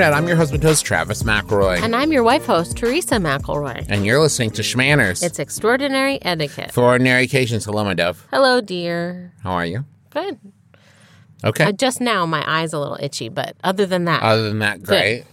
internet. I'm your husband host, Travis McElroy. And I'm your wife host, Teresa McElroy. And you're listening to Shmanners. It's extraordinary etiquette. For ordinary occasions. Hello, my dove. Hello, dear. How are you? Good. Okay. Uh, just now, my eye's a little itchy, but other than that, Other than that, great.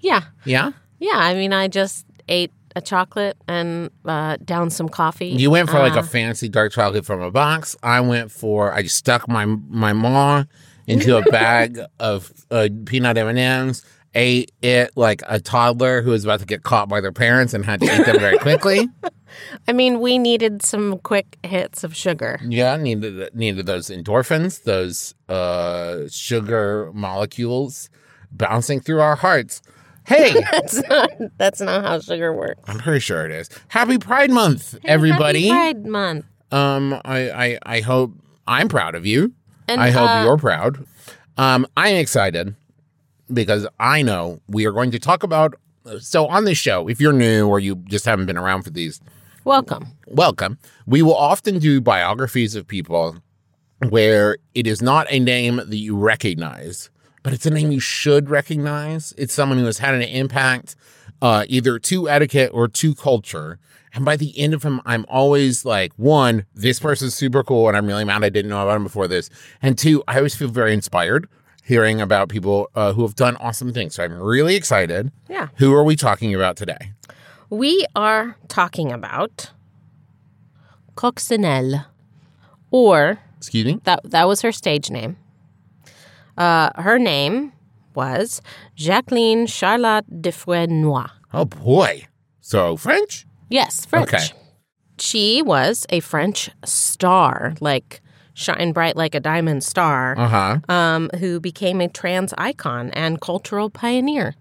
yeah. Yeah? Yeah, I mean, I just ate a chocolate and uh, down some coffee. You went for like Uh, a fancy dark chocolate from a box. I went for I stuck my my maw into a bag of uh, peanut M and M's. Ate it like a toddler who was about to get caught by their parents and had to eat them very quickly. I mean, we needed some quick hits of sugar. Yeah, needed needed those endorphins, those uh, sugar molecules bouncing through our hearts. Hey, That's not, that's not how sugar works. I'm pretty sure it is. Happy Pride Month, everybody. Happy Pride Month. Um, I, I, I hope I'm proud of you. And, I hope uh, you're proud. Um, I'm excited because I know we are going to talk about. So on this show, if you're new or you just haven't been around for these, Welcome. welcome. We will often do biographies of people where it is not a name that you recognize, but it's a name you should recognize. It's someone who has had an impact uh, either to etiquette or to culture. And by the end of him, I'm always like, one, this person's super cool, and I'm really mad I didn't know about him before this. And two, I always feel very inspired hearing about people uh, who have done awesome things. So I'm really excited. Yeah. Who are we talking about today? We are talking about Coccinelle, or Excuse me? that that was her stage name. Uh, her name was Jacqueline Charlotte Dufresnoy. Oh boy. So French? Yes, French. Okay. She was a French star, like shine bright like a diamond star, Uh huh. um, who became a trans icon and cultural pioneer.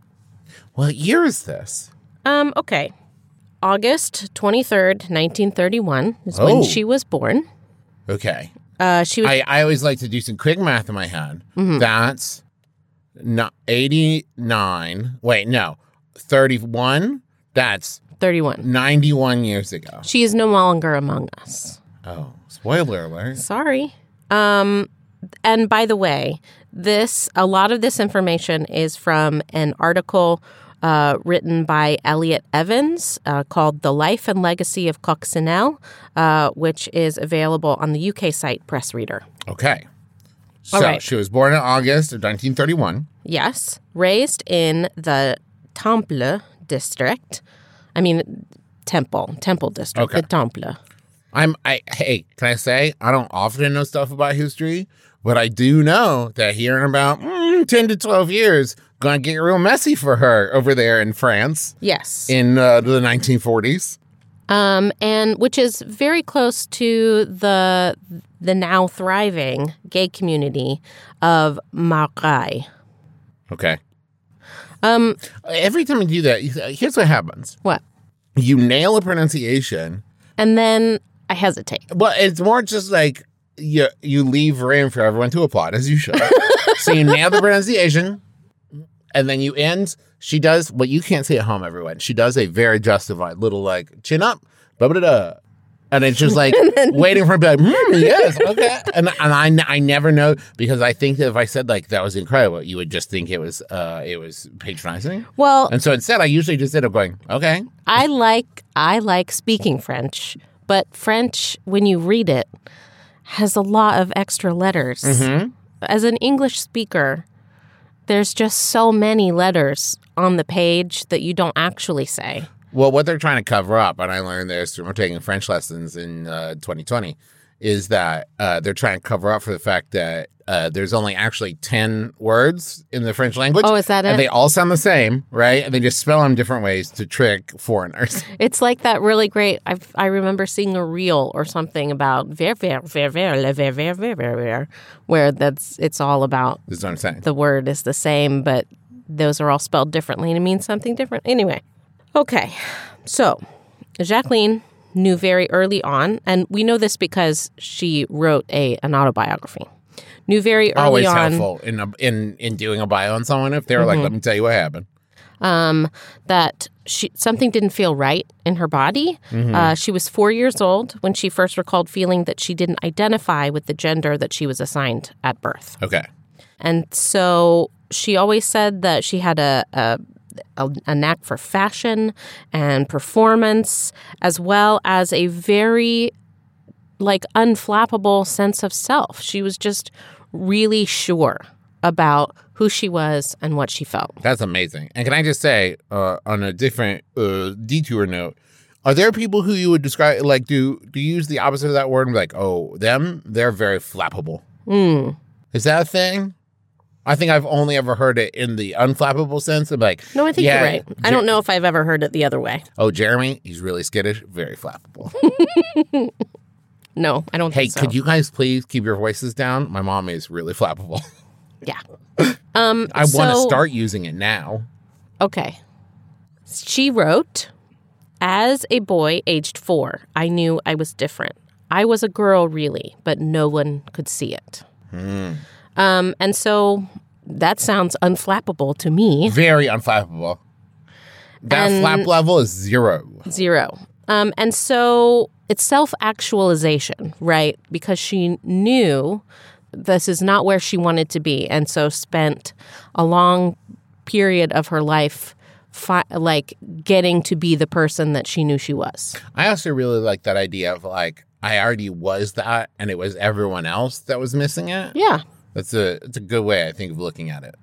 What year is this? Um, okay. August 23rd, 1931 is Oh. when she was born. Okay. Uh, she was I, I always like to do some quick math in my head. That's not 89. Wait, no. 31. That's 31. 91 years ago. She is no longer among us. Oh, spoiler alert. Sorry. Um, and by the way, this a lot of this information is from an article uh, written by Elliot Evans uh, called "The Life and Legacy of Coccinelle," uh, which is available on the UK site PressReader. Okay. So All right. she was born in August of 1931. Yes, raised in the Temple district. I mean, Temple, Temple district, Okay. the Temple. I'm I hey, can I say I don't often know stuff about history, but I do know that here in about mm, 10 to 12 years gonna get real messy for her over there in France Yes. in uh, the 1940s. um, and which is very close to the the now thriving gay community of Marais. Okay. Um, Every time you do that, here's what happens. what? You nail a pronunciation. And then I hesitate. Well, it's more just like you you leave room for everyone to applaud as you should. so you nail the pronunciation, and then you end. She does what you can't see at home, everyone. She does a very justified little like chin up, blah blah blah. And it's just like waiting for him to be like, "Hmm, yes, okay. And, and I, I never know because I think that if I said like that was incredible, you would just think it was uh it was patronizing. Well, And so instead, I usually just end up going, okay, I like I like speaking French, but French when you read it has a lot of extra letters. As an English speaker, there's just so many letters on the page that you don't actually say. Well, what they're trying to cover up, and I learned this from taking French lessons in uh, 2020, is that uh, they're trying to cover up for the fact that uh, there's only actually 10 words in the French language. Oh, is that And it? they all sound the same, right? And they just spell them different ways to trick foreigners. It's like that really great. I I remember seeing a reel or something about ver ver ver ver le ver ver ver ver ver, where that's it's all about This is what I'm saying. the word is the same, but those are all spelled differently and it means something different. Anyway, okay. So, Jacqueline knew very early on, and we know this because she wrote a an autobiography. Knew very early on. Always on helpful in, a, in in doing a bio on someone if they're like, Mm-hmm. let me tell you what happened. um, that she something didn't feel right in her body. Mm-hmm. Uh, she was four years old when she first recalled feeling that she didn't identify with the gender that she was assigned at birth. Okay. And so she always said that she had a, a a, a knack for fashion and performance, as well as a very like unflappable sense of self. She was just really sure about who she was and what she felt. That's amazing. And can I just say, uh, on a different uh, detour note, are there people who you would describe like do do you use the opposite of that word and be like, oh, them, they're very flappable. Mm. Is that a thing? I think I've only ever heard it in the unflappable sense of like, No, I think yeah, you're right. I don't know if I've ever heard it the other way. Oh, Jeremy, he's really skittish, very flappable. No, I don't hey, think so. could you guys please keep your voices down? My mom is really flappable. Yeah. Um, I want to start using it now. Okay. She wrote, As a boy aged four, I knew I was different. I was a girl, really, but no one could see it. Hmm. Um, and so that sounds unflappable to me. Very unflappable. That And- flap level is zero. Zero. Um, and so it's self actualization, right? Because she knew this is not where she wanted to be. And so spent a long period of her life fi- like getting to be the person that she knew she was. I also really like that idea of like I already was that, and it was everyone else that was missing it. Yeah. That's a it's a good way I think of looking at it.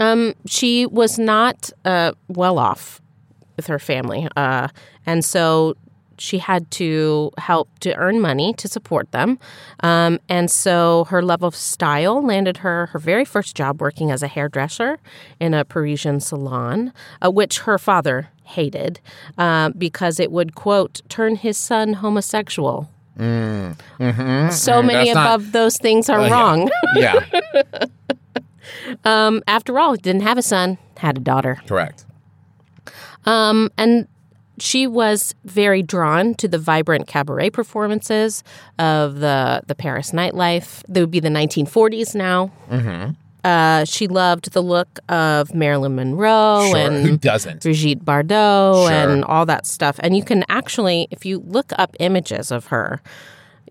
Um, she was not uh, well off with her family. Uh, and so she had to help to earn money to support them. Um, and so her love of style landed her her very first job working as a hairdresser in a Parisian salon, uh, which her father hated uh, because it would, quote, turn his son homosexual. So many That's not- above those things are yeah. wrong. Yeah, um, after all, didn't have a son, had a daughter. correct. Um, and she was very drawn to the vibrant cabaret performances of the the Paris nightlife. That would be the 1940s now. Mm-hmm. Uh, she loved the look of Marilyn Monroe Sure. and Who doesn't? Brigitte Bardot Sure. and all that stuff. And you can actually, if you look up images of her,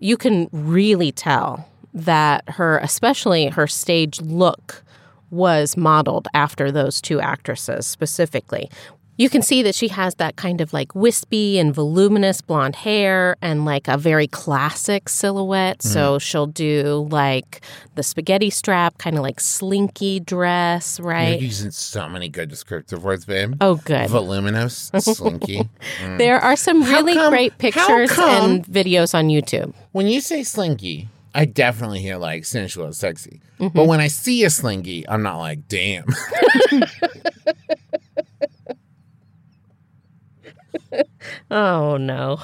you can really tell that her, especially her stage look, was modeled after those two actresses specifically. You can see that she has that kind of like wispy and voluminous blonde hair and like a very classic silhouette. So she'll do like the spaghetti strap, kind of like slinky dress, right? You're using so many good descriptive words, babe. Oh, good. Voluminous, slinky. There are some really come- great pictures and videos on YouTube. when you say slinky, I definitely hear like sensual, and sexy. Mm-hmm. But when I see a slinky, I'm not like, damn. Oh, no.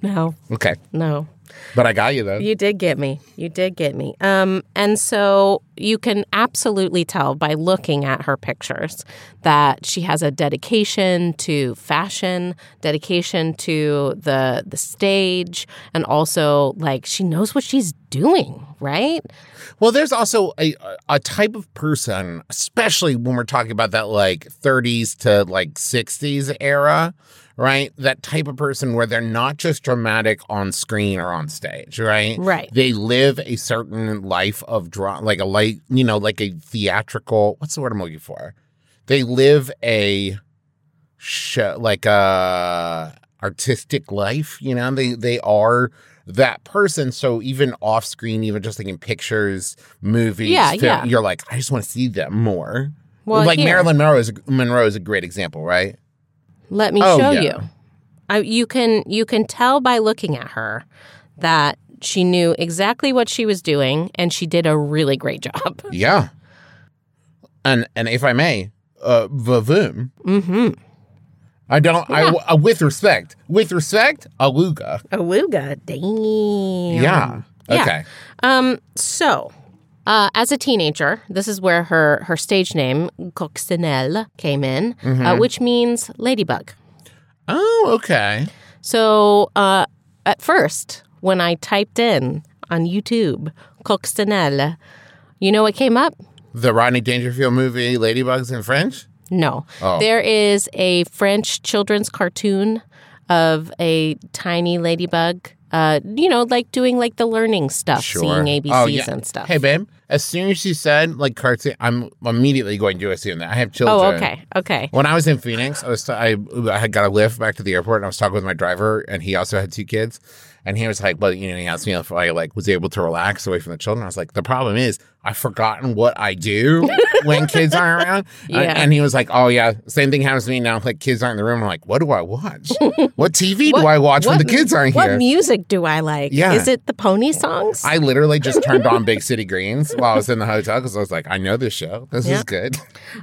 No, okay, no. but I got you though. You did get me. You did get me. Um, and so you can absolutely tell by looking at her pictures that she has a dedication to fashion, dedication to the the stage, and also like she knows what she's doing, right? Well, there's also a a type of person, especially when we're talking about that like 30s to like 60s era, right? That type of person where they're not just dramatic on screen or on stage, right? Right. They live a certain life of draw, like a light, you know, like a theatrical. What's the word I'm looking for? They live a show, like a artistic life. You know, they they are that person. So even off screen, even just like in pictures, movies, Yeah, film, yeah. you're like, I just want to see them more. Well, like here. Marilyn Monroe is Monroe is a great example, right? Let me Oh, show yeah. you. I, you can you can tell by looking at her that she knew exactly what she was doing, and she did a really great job. Yeah. And and if I may, uh, vavoom. Mm-hmm. I don't. I uh, with respect, with respect, Aluga. Aluga. damn. Yeah. Yeah. Okay. Um. So, uh, as a teenager, this is where her her stage name Coccinelle came in, Mm-hmm. uh, which means ladybug. Oh, okay. So, uh, at first, when I typed in on YouTube Coccinelle, you know what came up? The Rodney Dangerfield movie Ladybugs in French. No. Oh. There is a French children's cartoon of a tiny ladybug, uh, you know, like doing like the learning stuff, seeing ABCs Oh, yeah. and stuff. Hey, babe. As soon as she said like cartoon, I'm immediately going to assume that I have children. Oh, okay. Okay. When I was in Phoenix, I was I, I had got a lift back to the airport, and I was talking with my driver, and he also had two kids, and he was like, "Well, you know," he asked me if I like was able to relax away from the children. I was like, "The problem is I've forgotten what I do when kids aren't around." Yeah. And, and he was like, "Oh yeah, same thing happens to me now. Like kids aren't in the room. I'm like, what do I watch? what TV do I watch when the kids aren't What here?" What music do I like? Yeah. Is it the pony songs? I literally just turned on Big City Greens while I was in the hotel because I was like, I know this show. This Yeah. is good.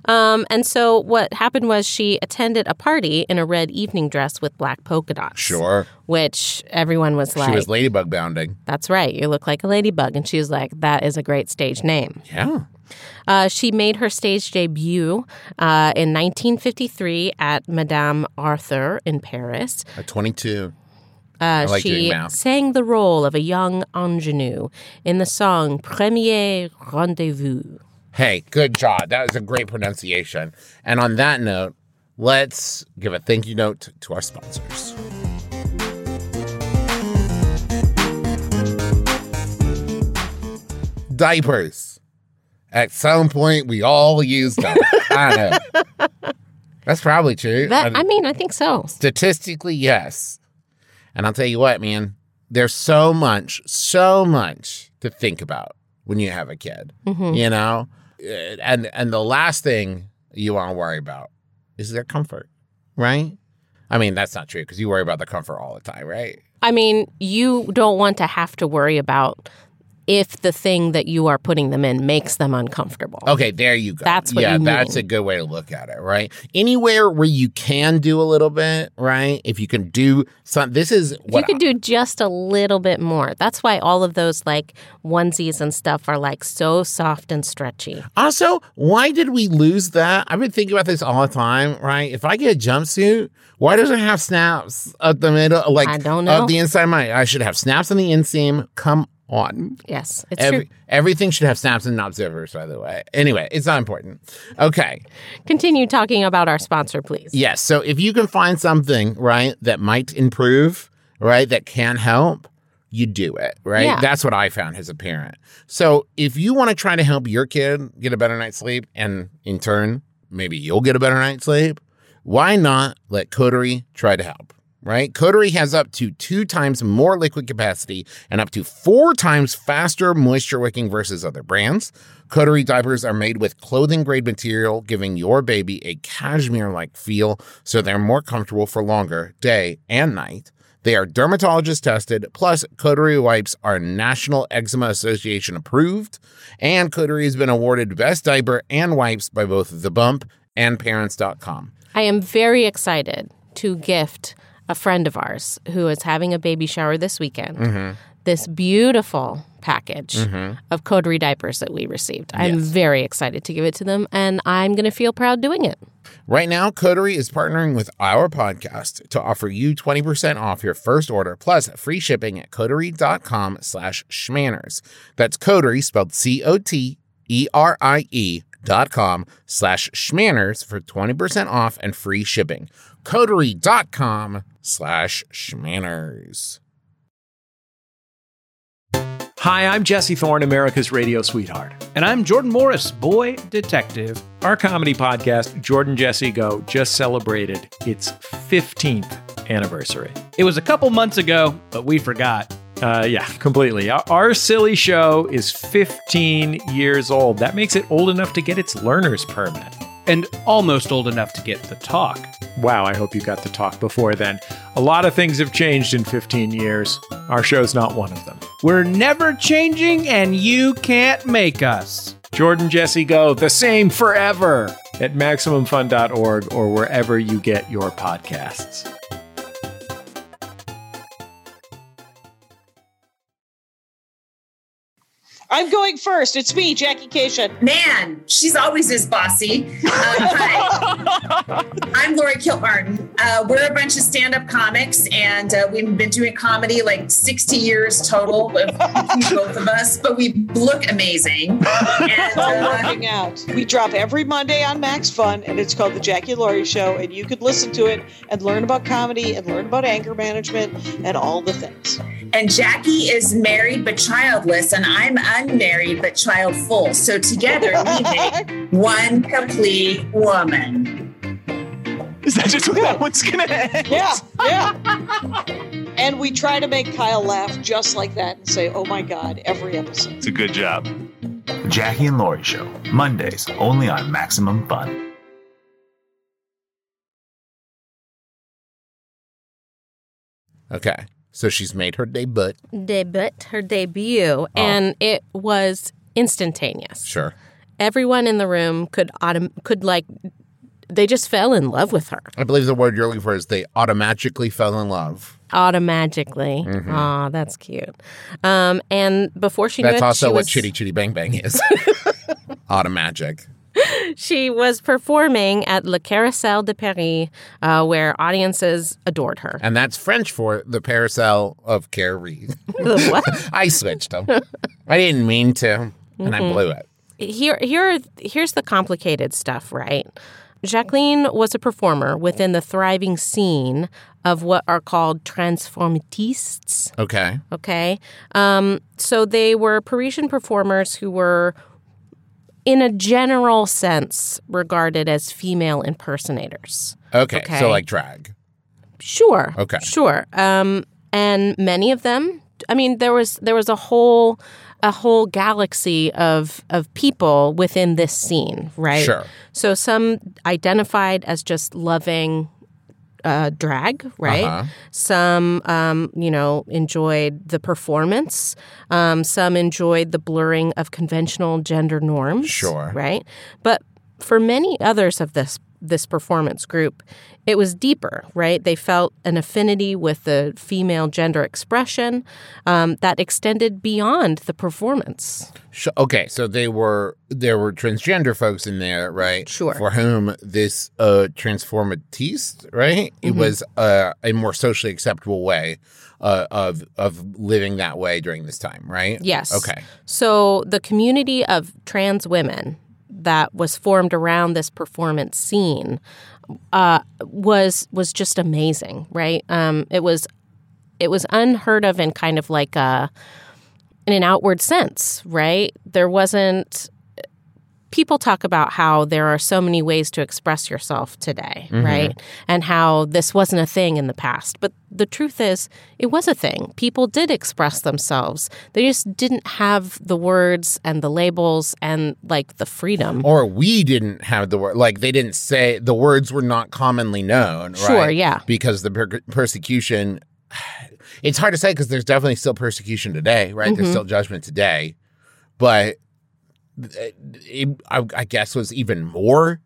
Um, and so what happened was she attended a party in a red evening dress with black polka dots. Sure. Which everyone was like, she was ladybug bounding. that's right, you look like a ladybug. And she was like, that is a great stage name. Yeah. Uh, she made her stage debut uh, in 1953 at Madame Arthur in Paris. At 22. Uh, like she sang the role of a young ingenue in the song Premier Rendezvous. Hey, good job. That was a great pronunciation. And on that note, let's give a thank you note to our sponsors. Diapers. At some point, we all used them. I know. That's probably true. That I- I mean, I think so. Statistically, yes. And I'll tell you what, man, there's so much, so much to think about when you have a kid. You know? Uh, And and the last thing you want to worry about is their comfort, right? I mean, that's not true because you worry about the comfort all the time, right? I mean, you don't want to have to worry about if the thing that you are putting them in makes them uncomfortable. Okay, there you go. That's what yeah, that's a good way to look at it, right? Anywhere where you can do a little bit, right? If you can do some, this is You could do just a little bit more. That's why all of those like onesies and stuff are like so soft and stretchy. Also, why did we lose that? I've been thinking about this all the time, right? If I get a jumpsuit, why does it have snaps at the middle, like I don't know. of the inside of my? I should have snaps on the inseam. Come on, Yes, it's Every, true. everything should have snaps and not zippers. By the way, anyway, it's not important. Okay, Continue talking about our sponsor, please. yes. So if you can find something right that might improve, right, that can help. You do it, right? Yeah. That's what I found as a parent. So, if you want to try to help your kid get a better night's sleep, and in turn, maybe you'll get a better night's sleep, why not let Coterie try to help? Right? Coterie has up to two times more liquid capacity and up to four times faster moisture wicking versus other brands. Coterie diapers are made with clothing grade material, giving your baby a cashmere like feel so they're more comfortable for longer, day and night. They are dermatologist tested, plus Coterie wipes are National Eczema Association approved, and Coterie has been awarded Best Diaper and Wipes by both The Bump and Parents.com. I am very excited to gift a friend of ours who is having a baby shower this weekend Mm-hmm. this beautiful package of Coterie diapers that we received. I'm Yes. very excited to give it to them, and I'm going to feel proud doing it. Right now, Coterie is partnering with our podcast to offer you 20% off your first order plus free shipping at coterie.com slash shmanners. That's Coterie spelled C-O-T-E-R-I-E E dot com slash shmanners for 20% off and free shipping. Coterie.com slash shmanners. Hi, I'm Jesse Thorne, America's radio sweetheart. And I'm Jordan Morris, boy detective. Our comedy podcast, Jordan Jesse Go, just celebrated its 15th anniversary. It was a couple months ago, but we forgot. Uh, yeah, completely. Our, our silly show is 15 years old. That makes it old enough to get its learner's permit. And almost old enough to get the talk. Wow, I hope you got the talk before then. A lot of things have changed in 15 years. Our show's not one of them. We're never changing, and you can't make us. Jordan Jesse Go, the same forever at MaximumFun.org or wherever you get your podcasts. I'm going first. It's me, Jackie Kashian. Man, she's always this bossy. Uh, Hi. I'm Laurie Kilmartin. Uh, we're a bunch of stand-up comics, and uh, we've been doing comedy like 60 years total with both of us. But we look amazing. And, uh, working out. We drop every Monday on Max Fun, and it's called the Jackie Laurie Show. And you could listen to it and learn about comedy and learn about anger management and all the things. and Jackie is married but childless, and I'm unmarried but childful. So together we make one complete woman. Is that just what that one's gonna end? Yeah, yeah. and we try to make Kyle laugh just like that and say, "Oh my God!" every episode. It's a good job. The Jackie and Laurie Show, Mondays only on Maximum Fun. Okay. So she's made her debut. Debut, her debut, oh. and it was instantaneous. Sure. Everyone in the room could autom- could like they just fell in love with her I believe the word you're looking for is they automatically fell in love. automatically. Aw, that's cute. Um, and before she knew That's it, also she what was, Chitty Chitty Bang Bang is. Automagic. she was performing at Le Carrousel de Paris, uh, where audiences adored her. And that's French for the carousel of Carrie. What? I switched them. I didn't mean to, and I blew it. Here here here's the complicated stuff, right? Jacqueline was a performer within the thriving scene of what are called transformistes. Okay. Okay. Um, so they were Parisian performers who were, in a general sense, regarded as female impersonators. Okay. Okay. So like drag. Sure. Okay. Sure. Um, and many of them. I mean, there was there was a whole a whole galaxy of of people within this scene, right? Sure. So some identified as just loving uh, drag, right? Uh-huh. Some, um, you know, enjoyed the performance. Um, some enjoyed the blurring of conventional gender norms. Sure. Right. But for many others of this this performance group, it was deeper, right? They felt an affinity with the female gender expression um, that extended beyond the performance. Okay, so they were there were transgender folks in there, right? Sure. For whom this uh transformatiste, right? It Mm-hmm. was uh, a more socially acceptable way uh, of of living that way during this time, right? Yes. Okay. So the community of trans women that was formed around this performance scene uh, was was just amazing, right? Um, it was it was unheard of in kind of like a in an outward sense, right? There wasn't. People talk about how there are so many ways to express yourself today, right? And how this wasn't a thing in the past. But the truth is, it was a thing. People did express themselves. They just didn't have the words and the labels and like the freedom. Or we didn't have the word, like they didn't say the words were not commonly known, right? Sure, yeah. Because the per- persecution, it's hard to say because there's definitely still persecution today, right? Mm-hmm. There's still judgment today, but it, I, I guess was even more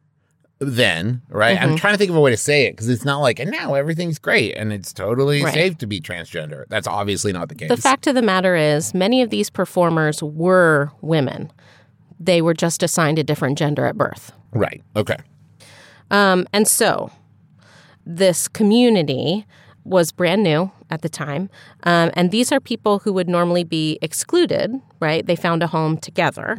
then, right? Mm-hmm. I'm trying to think of a way to say it because it's not like, and now everything's great and it's totally Right. safe to be transgender. That's obviously not the case. The fact of the matter is, many of these performers were women. They were just assigned a different gender at birth. right. Okay. Um, and so this community was brand new at the time. Um, and these are people who would normally be excluded, right? They found a home together.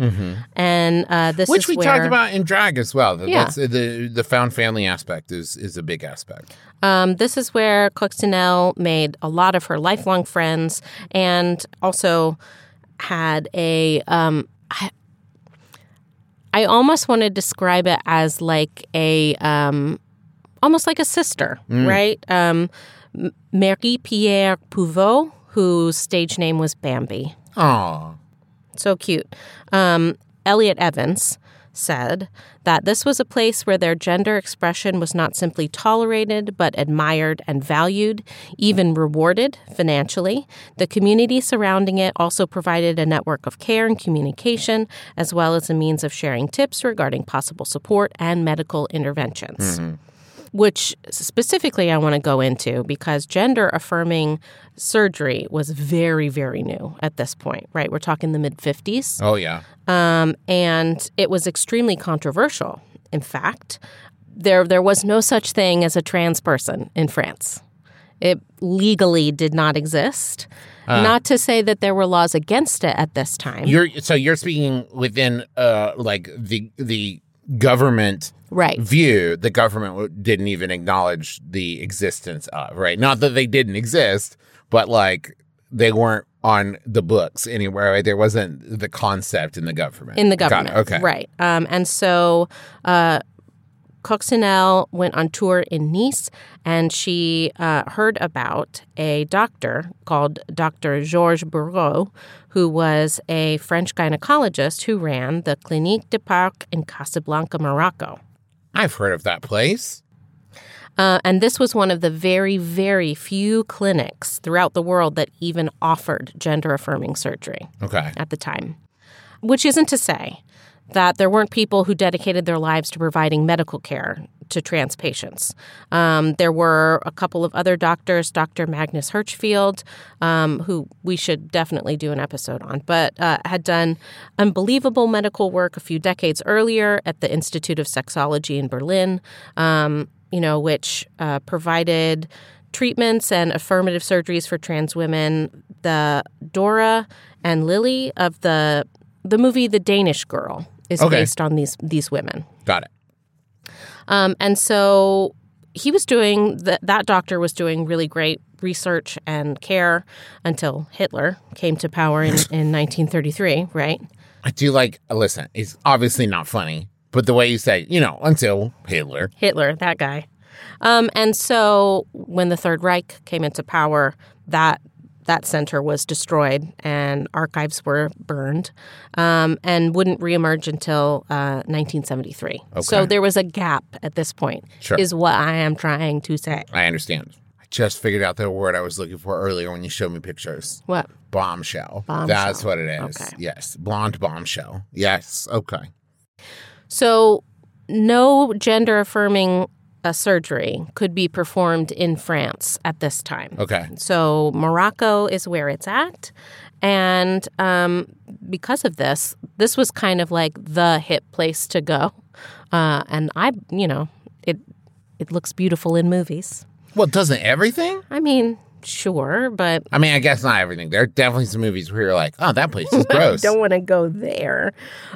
And uh, this Mm-hmm. Which we where, talked about in drag as well. The- Yeah. That's, the the found family aspect is is a big aspect. Um, this is where Coccinelle made a lot of her lifelong friends and also had a. Um, I, I almost want to describe it as like a. Um, almost like a sister, right? Marie Pierre Pruvot, whose stage name was Bambi. Aw. So cute. Um, Elliot Evans said that this was a place where their gender expression was not simply tolerated, but admired and valued, even rewarded financially. The community surrounding it also provided a network of care and communication, as well as a means of sharing tips regarding possible support and medical interventions which specifically I want to go into because gender affirming surgery was very, very new at this point, right? We're talking the mid 50s. Oh yeah. Um, and it was extremely controversial. In fact, there there was no such thing as a trans person in France. It legally did not exist. not to say that there were laws against it at this time. You're so you're speaking within uh like the the government right. view. The government didn't even acknowledge the existence of right. Not that they didn't exist, but like they weren't on the books anywhere. Right? There wasn't the concept in the government. in the Got it. government. Okay. Right. Um, and so uh, Coccinelle went on tour in Nice and she uh, heard about a doctor called Dr. Georges Burou, who was a French gynecologist who ran the Clinique du Parc in Casablanca, Morocco. I've heard of that place. Uh, and this was one of the very, very few clinics throughout the world that even offered gender affirming surgery. Okay. at the time. Which isn't to say that there weren't people who dedicated their lives to providing medical care to trans patients. Um, there were a couple of other doctors, Dr. Magnus Hirschfeld, um, who we should definitely do an episode on, but uh, had done unbelievable medical work a few decades earlier at the Institute of Sexology in Berlin, um, you know, which uh, provided treatments and affirmative surgeries for trans women. The Dora and Lily of the the movie The Danish Girl is Okay. based on these these women. Got it. Um, and so he was doing that. That doctor was doing really great research and care until Hitler came to power in, in 1933. Right? I do like. Listen, it's obviously not funny, but the way you say, you know, until Hitler. Hitler, that guy. Um, and so when the Third Reich came into power, that that center was destroyed and archives were burned um, and wouldn't reemerge until uh, 1973. So there was a gap at this point, Sure. is what I am trying to say. I understand. I just figured out the word I was looking for earlier when you showed me pictures. What? Bombshell. Bombshell. That's what it is. Okay. Yes. Blonde bombshell. Yes. Okay. So no gender affirming uh, surgery could be performed in France at this time. Okay. So Morocco is where it's at. And um, because of this, this was kind of like the hip place to go. Uh, and I, you know, it it looks beautiful in movies. Well, doesn't everything? I mean, sure, but I mean, I guess not everything. There are definitely some movies where you're like, oh, that place is gross. I don't want to go there.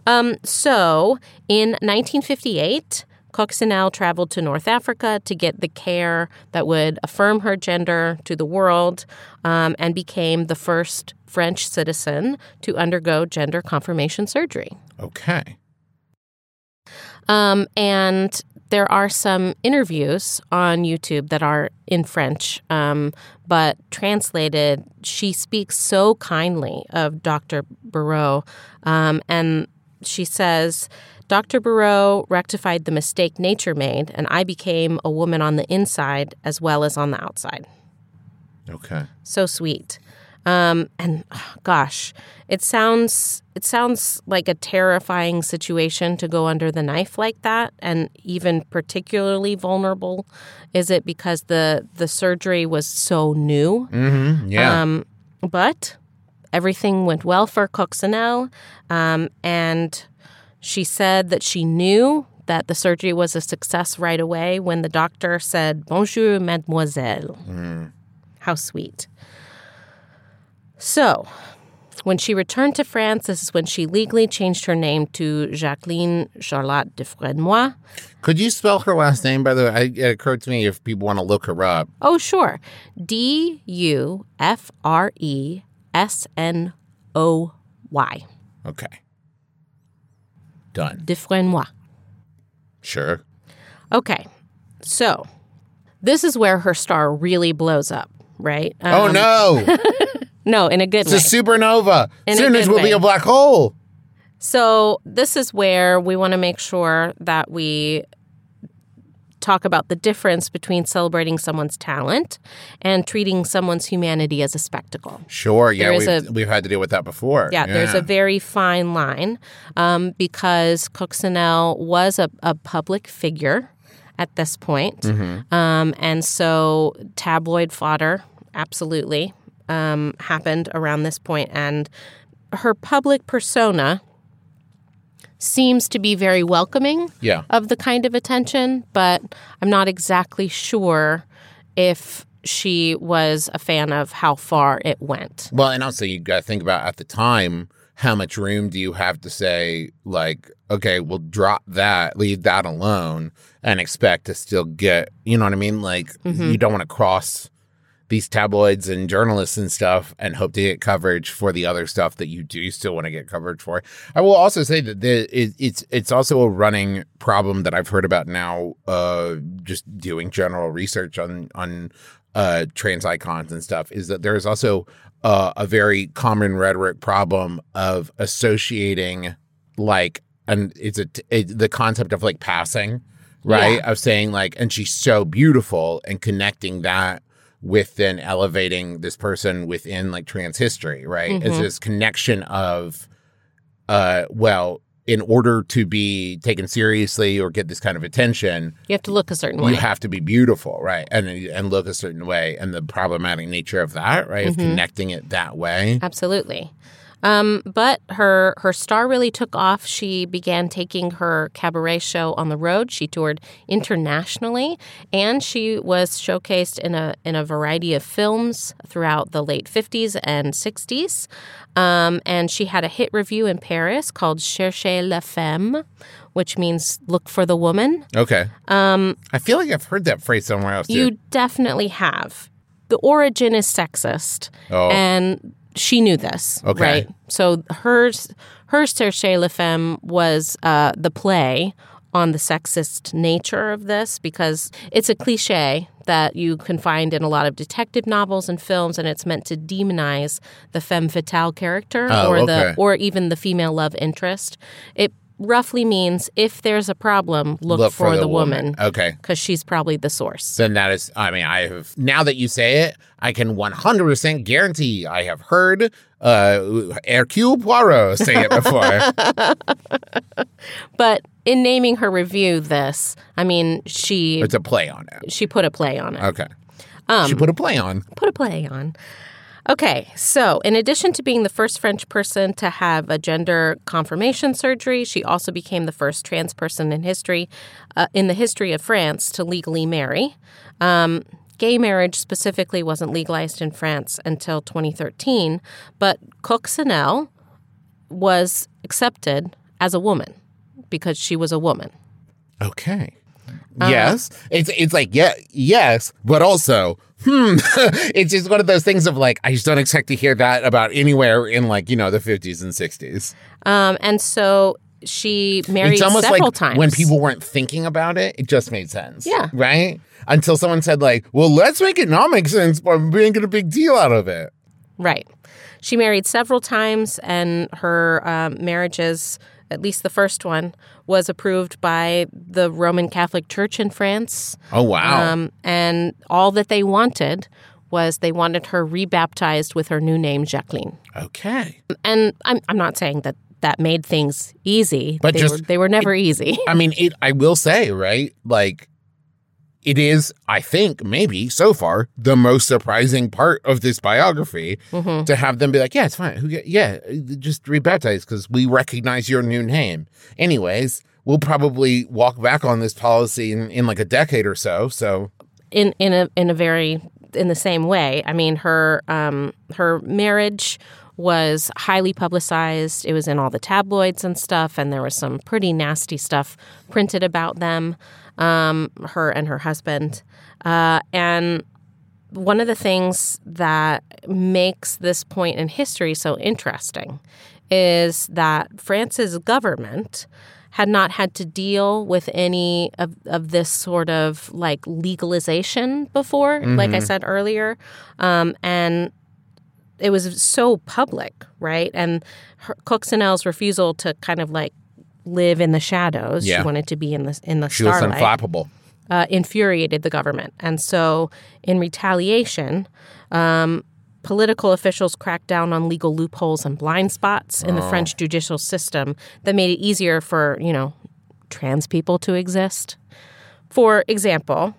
Um, so in 1958, Coccinelle traveled to North Africa to get the care that would affirm her gender to the world um, and became the first French citizen to undergo gender confirmation surgery. okay. Um, and there are some interviews on YouTube that are in French, um, but translated, she speaks so kindly of Dr. Burou. Um, and she says, Dr. Burou rectified the mistake nature made, and I became a woman on the inside as well as on the outside. Okay. So sweet. Um, and oh, gosh, it sounds it sounds like a terrifying situation to go under the knife like that, and even particularly vulnerable. Is it because the the surgery was so new? Mm-hmm. Yeah. Um, but everything went well for Coccinelle, um, and she said that she knew that the surgery was a success right away when the doctor said, Bonjour, mademoiselle. Mm-hmm. How sweet. So, when she returned to France, this is when she legally changed her name to Jacqueline Charlotte de Fresnoy. Could you spell her last name, by the way? It occurred to me if people want to look her up. Oh, sure. D U F R E S N O Y. Okay. Done. Dufresnoy. Sure. Okay. So, this is where her star really blows up, right? oh, Um, no. No, in a good It's way. It's a supernova. In Soon as good will be a black hole. So, this is where we want to make sure that we talk about the difference between celebrating someone's talent and treating someone's humanity as a spectacle. Sure. Yeah. We've, a- we've had to deal with that before. Yeah, there's a very fine line um, because Coccinelle was a, a public figure at this point. Um, and so tabloid fodder absolutely um, happened around this point, and her public persona seems to be very welcoming Yeah. of the kind of attention, but I'm not exactly sure if she was a fan of how far it went. Well, and also you got to think about at the time how much room do you have to say like, okay, we'll drop that, leave that alone, and expect to still get, you know what I mean? Like you mm-hmm. don't want to cross these tabloids and journalists and stuff and hope to get coverage for the other stuff that you do still want to get coverage for. I will also say that the, it, it's it's also a running problem that I've heard about now. Uh, just doing general research on on uh, trans icons and stuff is that there is also uh, a very common rhetoric problem of associating like and it's a it, the concept of like passing right of saying like and she's so beautiful and connecting that with then elevating this person within like trans history right is Mhm. this connection of uh well in order to be taken seriously or get this kind of attention You have to look a certain way. you have to be beautiful, right? And and look a certain way, and the problematic nature of that, right, of Mhm. connecting it that way. Absolutely. Um, but her her star really took off. She began taking her cabaret show on the road. She toured internationally, and she was showcased in a in a variety of films throughout the late fifties and sixties. Um, and she had a hit review in Paris called "Cherchez la femme," which means "look for the woman." Okay, Um, I feel like I've heard that phrase somewhere else. you too. definitely have. The origin is sexist, Oh. and she knew this, Okay. right? So hers, her Cherchez la Femme was uh, the play on the sexist nature of this because it's a cliche that you can find in a lot of detective novels and films, and it's meant to demonize the femme fatale character Oh, or okay. the or even the female love interest. It roughly means if there's a problem, look, for, the, woman Okay, because she's probably the source. then that is. I mean, I have now that you say it, I can one hundred percent guarantee I have heard uh, Hercule Poirot say it before. But in naming her review this, I mean, she it's a play on it. she put a play on it. Okay, Um, she put a play on. Put a play on. Okay, so in addition to being the first French person to have a gender confirmation surgery, she also became the first trans person in history, uh, in the history of France, to legally marry. Um, gay marriage specifically wasn't legalized in France until 2013, but Coccinelle was accepted as a woman because she was a woman. Okay. Uh, yes. It's it's like yeah, yes, but also hmm. it's just one of those things of like I just don't expect to hear that about anywhere in like, you know, the 50s and 60s. Um, and so she married it's almost several like times. when people weren't thinking about it, it just made sense. Yeah. Right? Until someone said like, "Well, let's make it not make sense by making a big deal out of it." Right. She married several times, and her um, marriages, at least the first one, was approved by the Roman Catholic Church in France. Oh, wow. Um, and all that they wanted was they wanted her rebaptized with her new name, Jacqueline. okay. And I'm, I'm not saying that that made things easy, But they, just- were, they were never easy. I mean, it. I will say, right? Like, it is. I think maybe so far the most surprising part of this biography Mhm. to have them be like, "Yeah, it's fine. Who? Yeah, just rebaptize because we recognize your new name." Anyways, we'll probably walk back on this policy in, in like a decade or so. So, in in a in a very in the same way. I mean, her um, her marriage was highly publicized. It was in all the tabloids and stuff, and there was some pretty nasty stuff printed about them, um, her and her husband. Uh, and one of the things that makes this point in history so interesting is that France's government had not had to deal with any of, of this sort of like legalization before, like I said earlier. Um, and it was so public, right? And her, refusal to kind of like live in the shadows, Yeah. she wanted to be in the in the she was starlight unflappable. uh, infuriated the government. And so, in retaliation, um, political officials cracked down on legal loopholes and blind spots in the French judicial system that made it easier for, you know, trans people to exist. For example,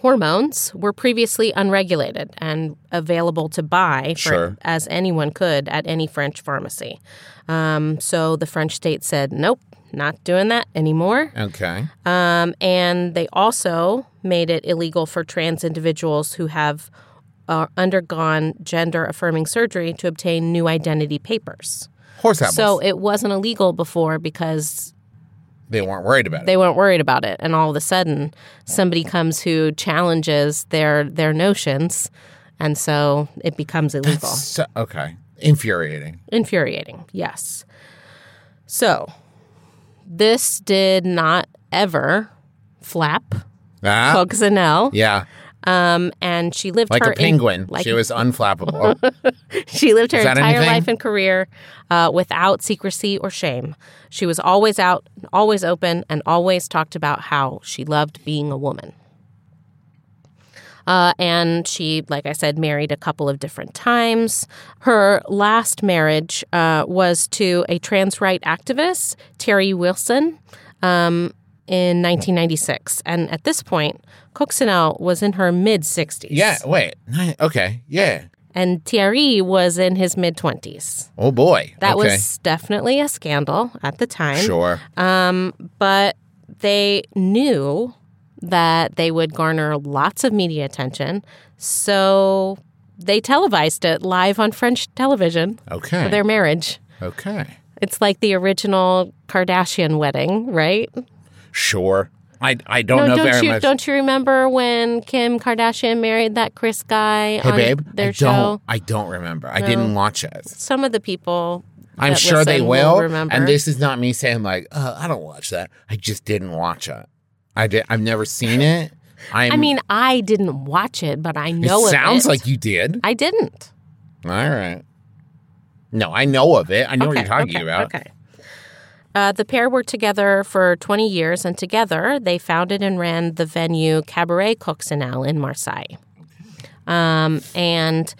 hormones were previously unregulated and available to buy for, Sure. as anyone could at any French pharmacy. Um, so the French state said, nope, not doing that anymore. Okay. Um, and they also made it illegal for trans individuals who have uh, undergone gender affirming surgery to obtain new identity papers. Horse apples. So it wasn't illegal before because they weren't worried about it. they weren't worried about it. And all of a sudden, somebody comes who challenges their their notions, and so it becomes illegal. So, okay. Infuriating. Infuriating, yes. So, this did not ever flap Ah, Coccinelle, yeah. Um, and she lived Like a penguin. In, like she was unflappable. she lived her entire anything? life and career uh, without secrecy or shame. She was always out, always open, and always talked about how she loved being a woman. Uh, and she, like I said, married a couple of different times. Her last marriage uh, was to a trans right activist, Thierry Wilson, um, in 1996. And at this point, Coccinelle was in her mid 60s. yeah. Wait. Okay. Yeah. And Thierry was in his mid 20s. Oh boy. That okay. was definitely a scandal at the time. Sure. Um, but they knew that they would garner lots of media attention. So they televised it live on French television Okay. for their marriage. okay. It's like the original Kardashian wedding, right? Sure. I I don't no, know don't very you much. don't you remember when Kim Kardashian married that Chris guy hey on babe. their I show? don't. I don't remember. I didn't watch it. Some of the people I'm that sure they listen will. remember. And this is not me saying like, uh, I don't watch that. I just didn't watch it. I did. I've never seen it. I'm, I mean, I didn't watch it, but I know of it. sounds it. like you did. I didn't. All right. No, I know of it. I know what you're talking okay, about. Okay. Uh, the pair were together for 20 years, and together they founded and ran the venue Cabaret Coccinelle in Marseille. Um, and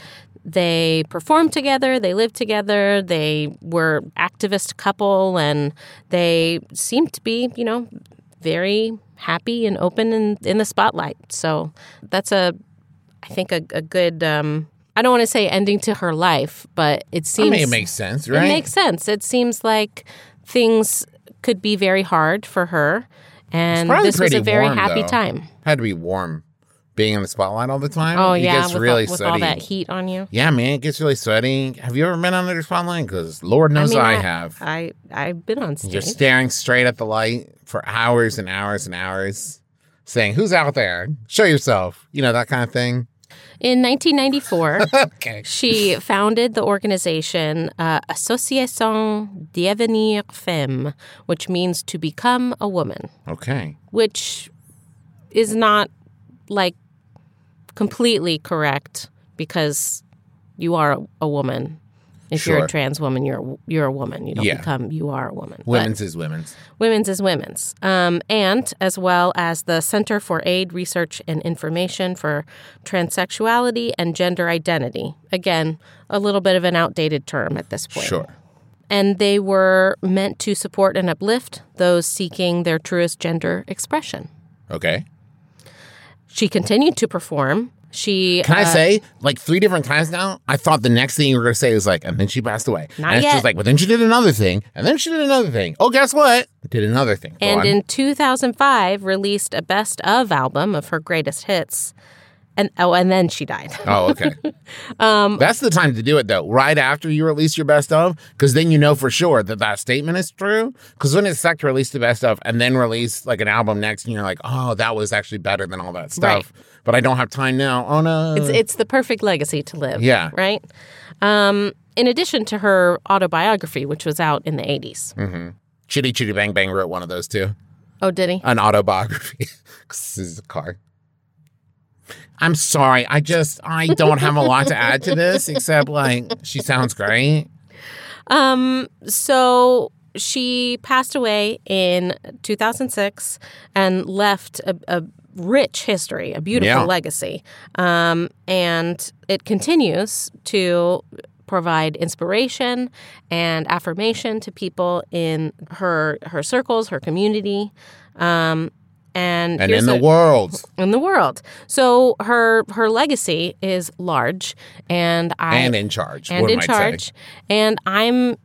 they performed together, they lived together, they were activist couple, and they seemed to be, you know, very happy and open in, in the spotlight. So that's a, I think, a, a good. Um, I don't want to say ending to her life, but it I seems mean, it makes sense, right? it makes sense. It seems like things could be very hard for her, and this was a very warm, happy though. time. Had to be warm, being in the spotlight all the time. Oh it yeah, gets with, really all, with sweaty. all that heat on you. Yeah, man, it gets really sweaty. Have you ever been under the spotlight? Because Lord knows I, mean, have. I I've been on stage. You're staring straight at the light for hours and hours and hours, saying, "Who's out there? Show yourself." You know that kind of thing. In 1994, Okay. she founded the organization uh, Association Devenir Femme, which means to become a woman, Okay. which is not like completely correct because you are a woman. If you're a trans woman, you're you're a woman. You don't Yeah. become you are a woman. But- Women's is women's. Women's is women's. Um, and as well as the Center for Aid, Research, and Information for Transsexuality and Gender Identity. Again, a little bit of an outdated term at this point. Sure. And they were meant to support and uplift those seeking their truest gender expression. Okay. She continued to perform. She Can I uh, say, like three different times now, I thought the next thing you were going to say was like, and then she passed away. Not and it's yet. just like, but then she did another thing, and then she did another thing. Oh, guess what? Did another thing. Go and on. in 2005 released a best of album of her greatest hits. And oh, and then she died. Oh, okay. Um, That's the time to do it, though. Right after you release your best of, because then you know for sure that that statement is true. Because when it's sucked to release the best of and then release like an album next, and you're like, oh, that was actually better than all that stuff. But I don't have time now. Oh no. It's it's the perfect legacy to live. Yeah. Right. Um, in addition to her autobiography, which was out in the eighties. Mm. Chitty Chitty Bang Bang wrote one of those too. Oh, did he? An autobiography. this is a car. I'm sorry. I just I don't have a lot to add to this except like she sounds great. Um, so she passed away in 2006 and left a, a rich history, a beautiful Yeah. legacy. Um, and it continues to provide inspiration and affirmation to people in her her circles, her community. Um, and And in the a- world. in the world. So her her legacy is large, and I and in charge. and in charge. Say. And I'm,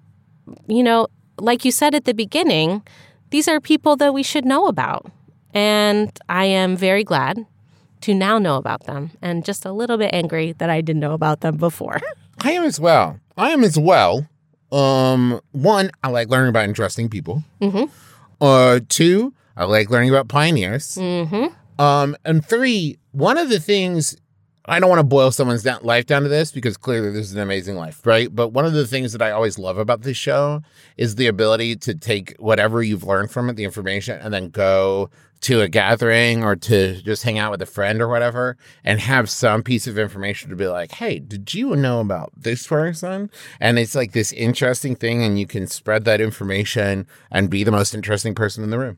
you know, like you said at the beginning, these are people that we should know about. And I am very glad to now know about them and just a little bit angry that I didn't know about them before. I am as well. I am as well. Um, one, I like learning about interesting people. Mm-hmm. Uh, two, I like learning about pioneers. Mm-hmm. Um, and three, one of the things I don't want to boil someone's down, life down to this because clearly this is an amazing life, right? But one of the things that I always love about this show is the ability to take whatever you've learned from it, the information, and then go to a gathering or to just hang out with a friend or whatever and have some piece of information to be like, hey, did you know about this person? And it's like this interesting thing, and you can spread that information and be the most interesting person in the room.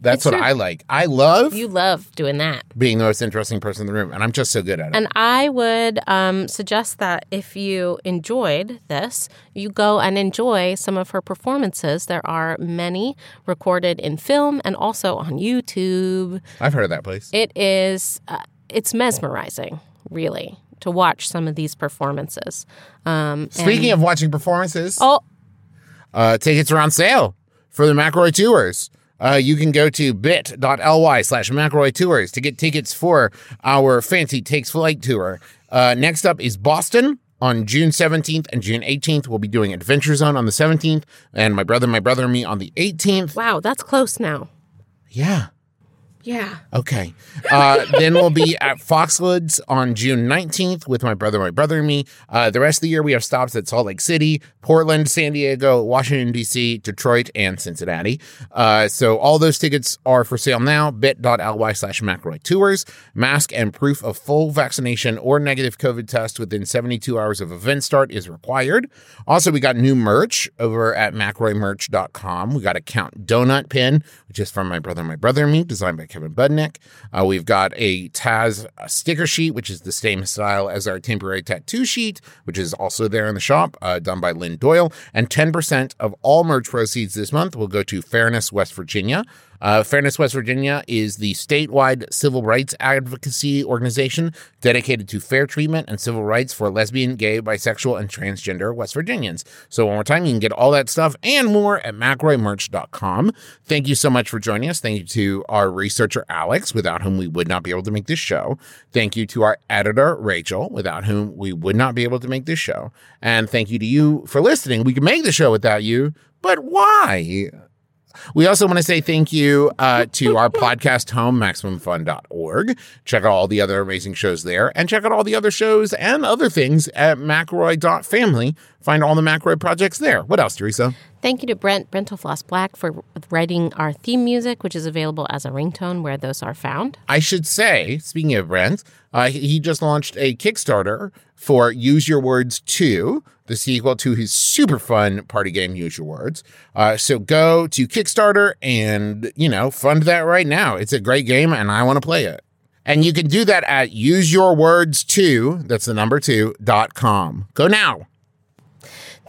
That's It's what true. I like. I love You love doing that. being the most interesting person in the room, and I'm just so good at it. And I would um, suggest that if you enjoyed this, you go and enjoy some of her performances. There are many recorded in film and also on YouTube. I've heard of that place. It is, uh, it's mesmerizing, really, to watch some of these performances. Um, Speaking of watching performances, oh, uh, tickets are on sale for the McElroy Tours. Uh, you can go to bit.ly slash McElroy Tours to get tickets for our Fancy Takes Flight tour. Uh, next up is Boston on June 17th and June 18th. We'll be doing Adventure Zone on the 17th, and my brother, my brother, and me on the 18th. wow, that's close now. Yeah. Yeah. Okay. Uh, then we'll be at Foxwoods on June 19th with my brother, my brother, and me. Uh, the rest of the year, we have stops at Salt Lake City, Portland, San Diego, Washington, D.C., Detroit, and Cincinnati. Uh, so all those tickets are for sale now. bit.ly slash McElroy Tours. Mask and proof of full vaccination or negative COVID test within 72 hours of event start is required. Also, we got new merch over at McElroyMerch.com. We got a Count Donut pin, which is from my brother, my brother, and me, designed by Budnick. Uh, we've got a Taz sticker sheet, which is the same style as our temporary tattoo sheet, which is also there in the shop, uh, done by Lynn Doyle. And 10% of all merch proceeds this month will go to Fairness West Virginia. Uh, Fairness West Virginia is the statewide civil rights advocacy organization dedicated to fair treatment and civil rights for lesbian, gay, bisexual, and transgender West Virginians. So, one more time, you can get all that stuff and more at mcelroymerch.com. Thank you so much for joining us. Thank you to our researcher, Alex, without whom we would not be able to make this show. Thank you to our editor, Rachel, without whom we would not be able to make this show. And thank you to you for listening. We can make the show without you, but why? We also want to say thank you uh, to our podcast home, MaximumFun.org. Check out all the other amazing shows there and check out all the other shows and other things at McElroy.family. Find all the McElroy projects there. What else, Teresa? Thank you to Brent Brentalfloss Black for writing our theme music, which is available as a ringtone where those are found. I should say, speaking of Brent, uh, he he just launched a Kickstarter for Use Your Words 2, the sequel to his super fun party game, Use Your Words. Uh, so go to Kickstarter and, you know, fund that right now. It's a great game and I want to play it. And you can do that at useyourwords2, that's the number two, dot com. Go now.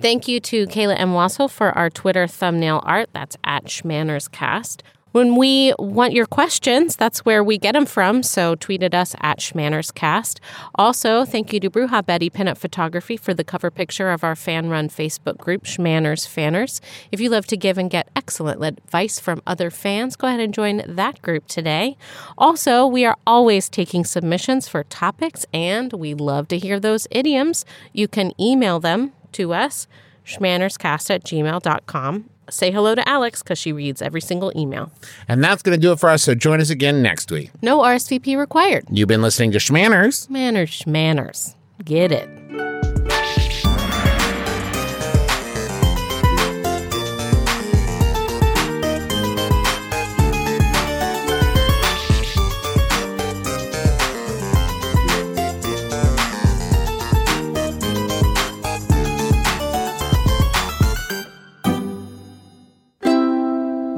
Thank you to Kayla M. Wasil for our Twitter thumbnail art. That's at ShmannersCast. When we want your questions, that's where we get them from. So tweet at us at ShmannersCast. Also, thank you to Bruja Betty Pinup Photography for the cover picture of our fan run Facebook group, Shmanners Fanners. If you love to give and get excellent advice from other fans, go ahead and join that group today. Also, we are always taking submissions for topics, and we love to hear those idioms. You can email them to us, shmannerscast at gmail.com. Say hello to Alex because she reads every single email. And that's going to do it for us. So join us again next week. No RSVP required. You've been listening to Shmanners. Manners, shmanners. Get it.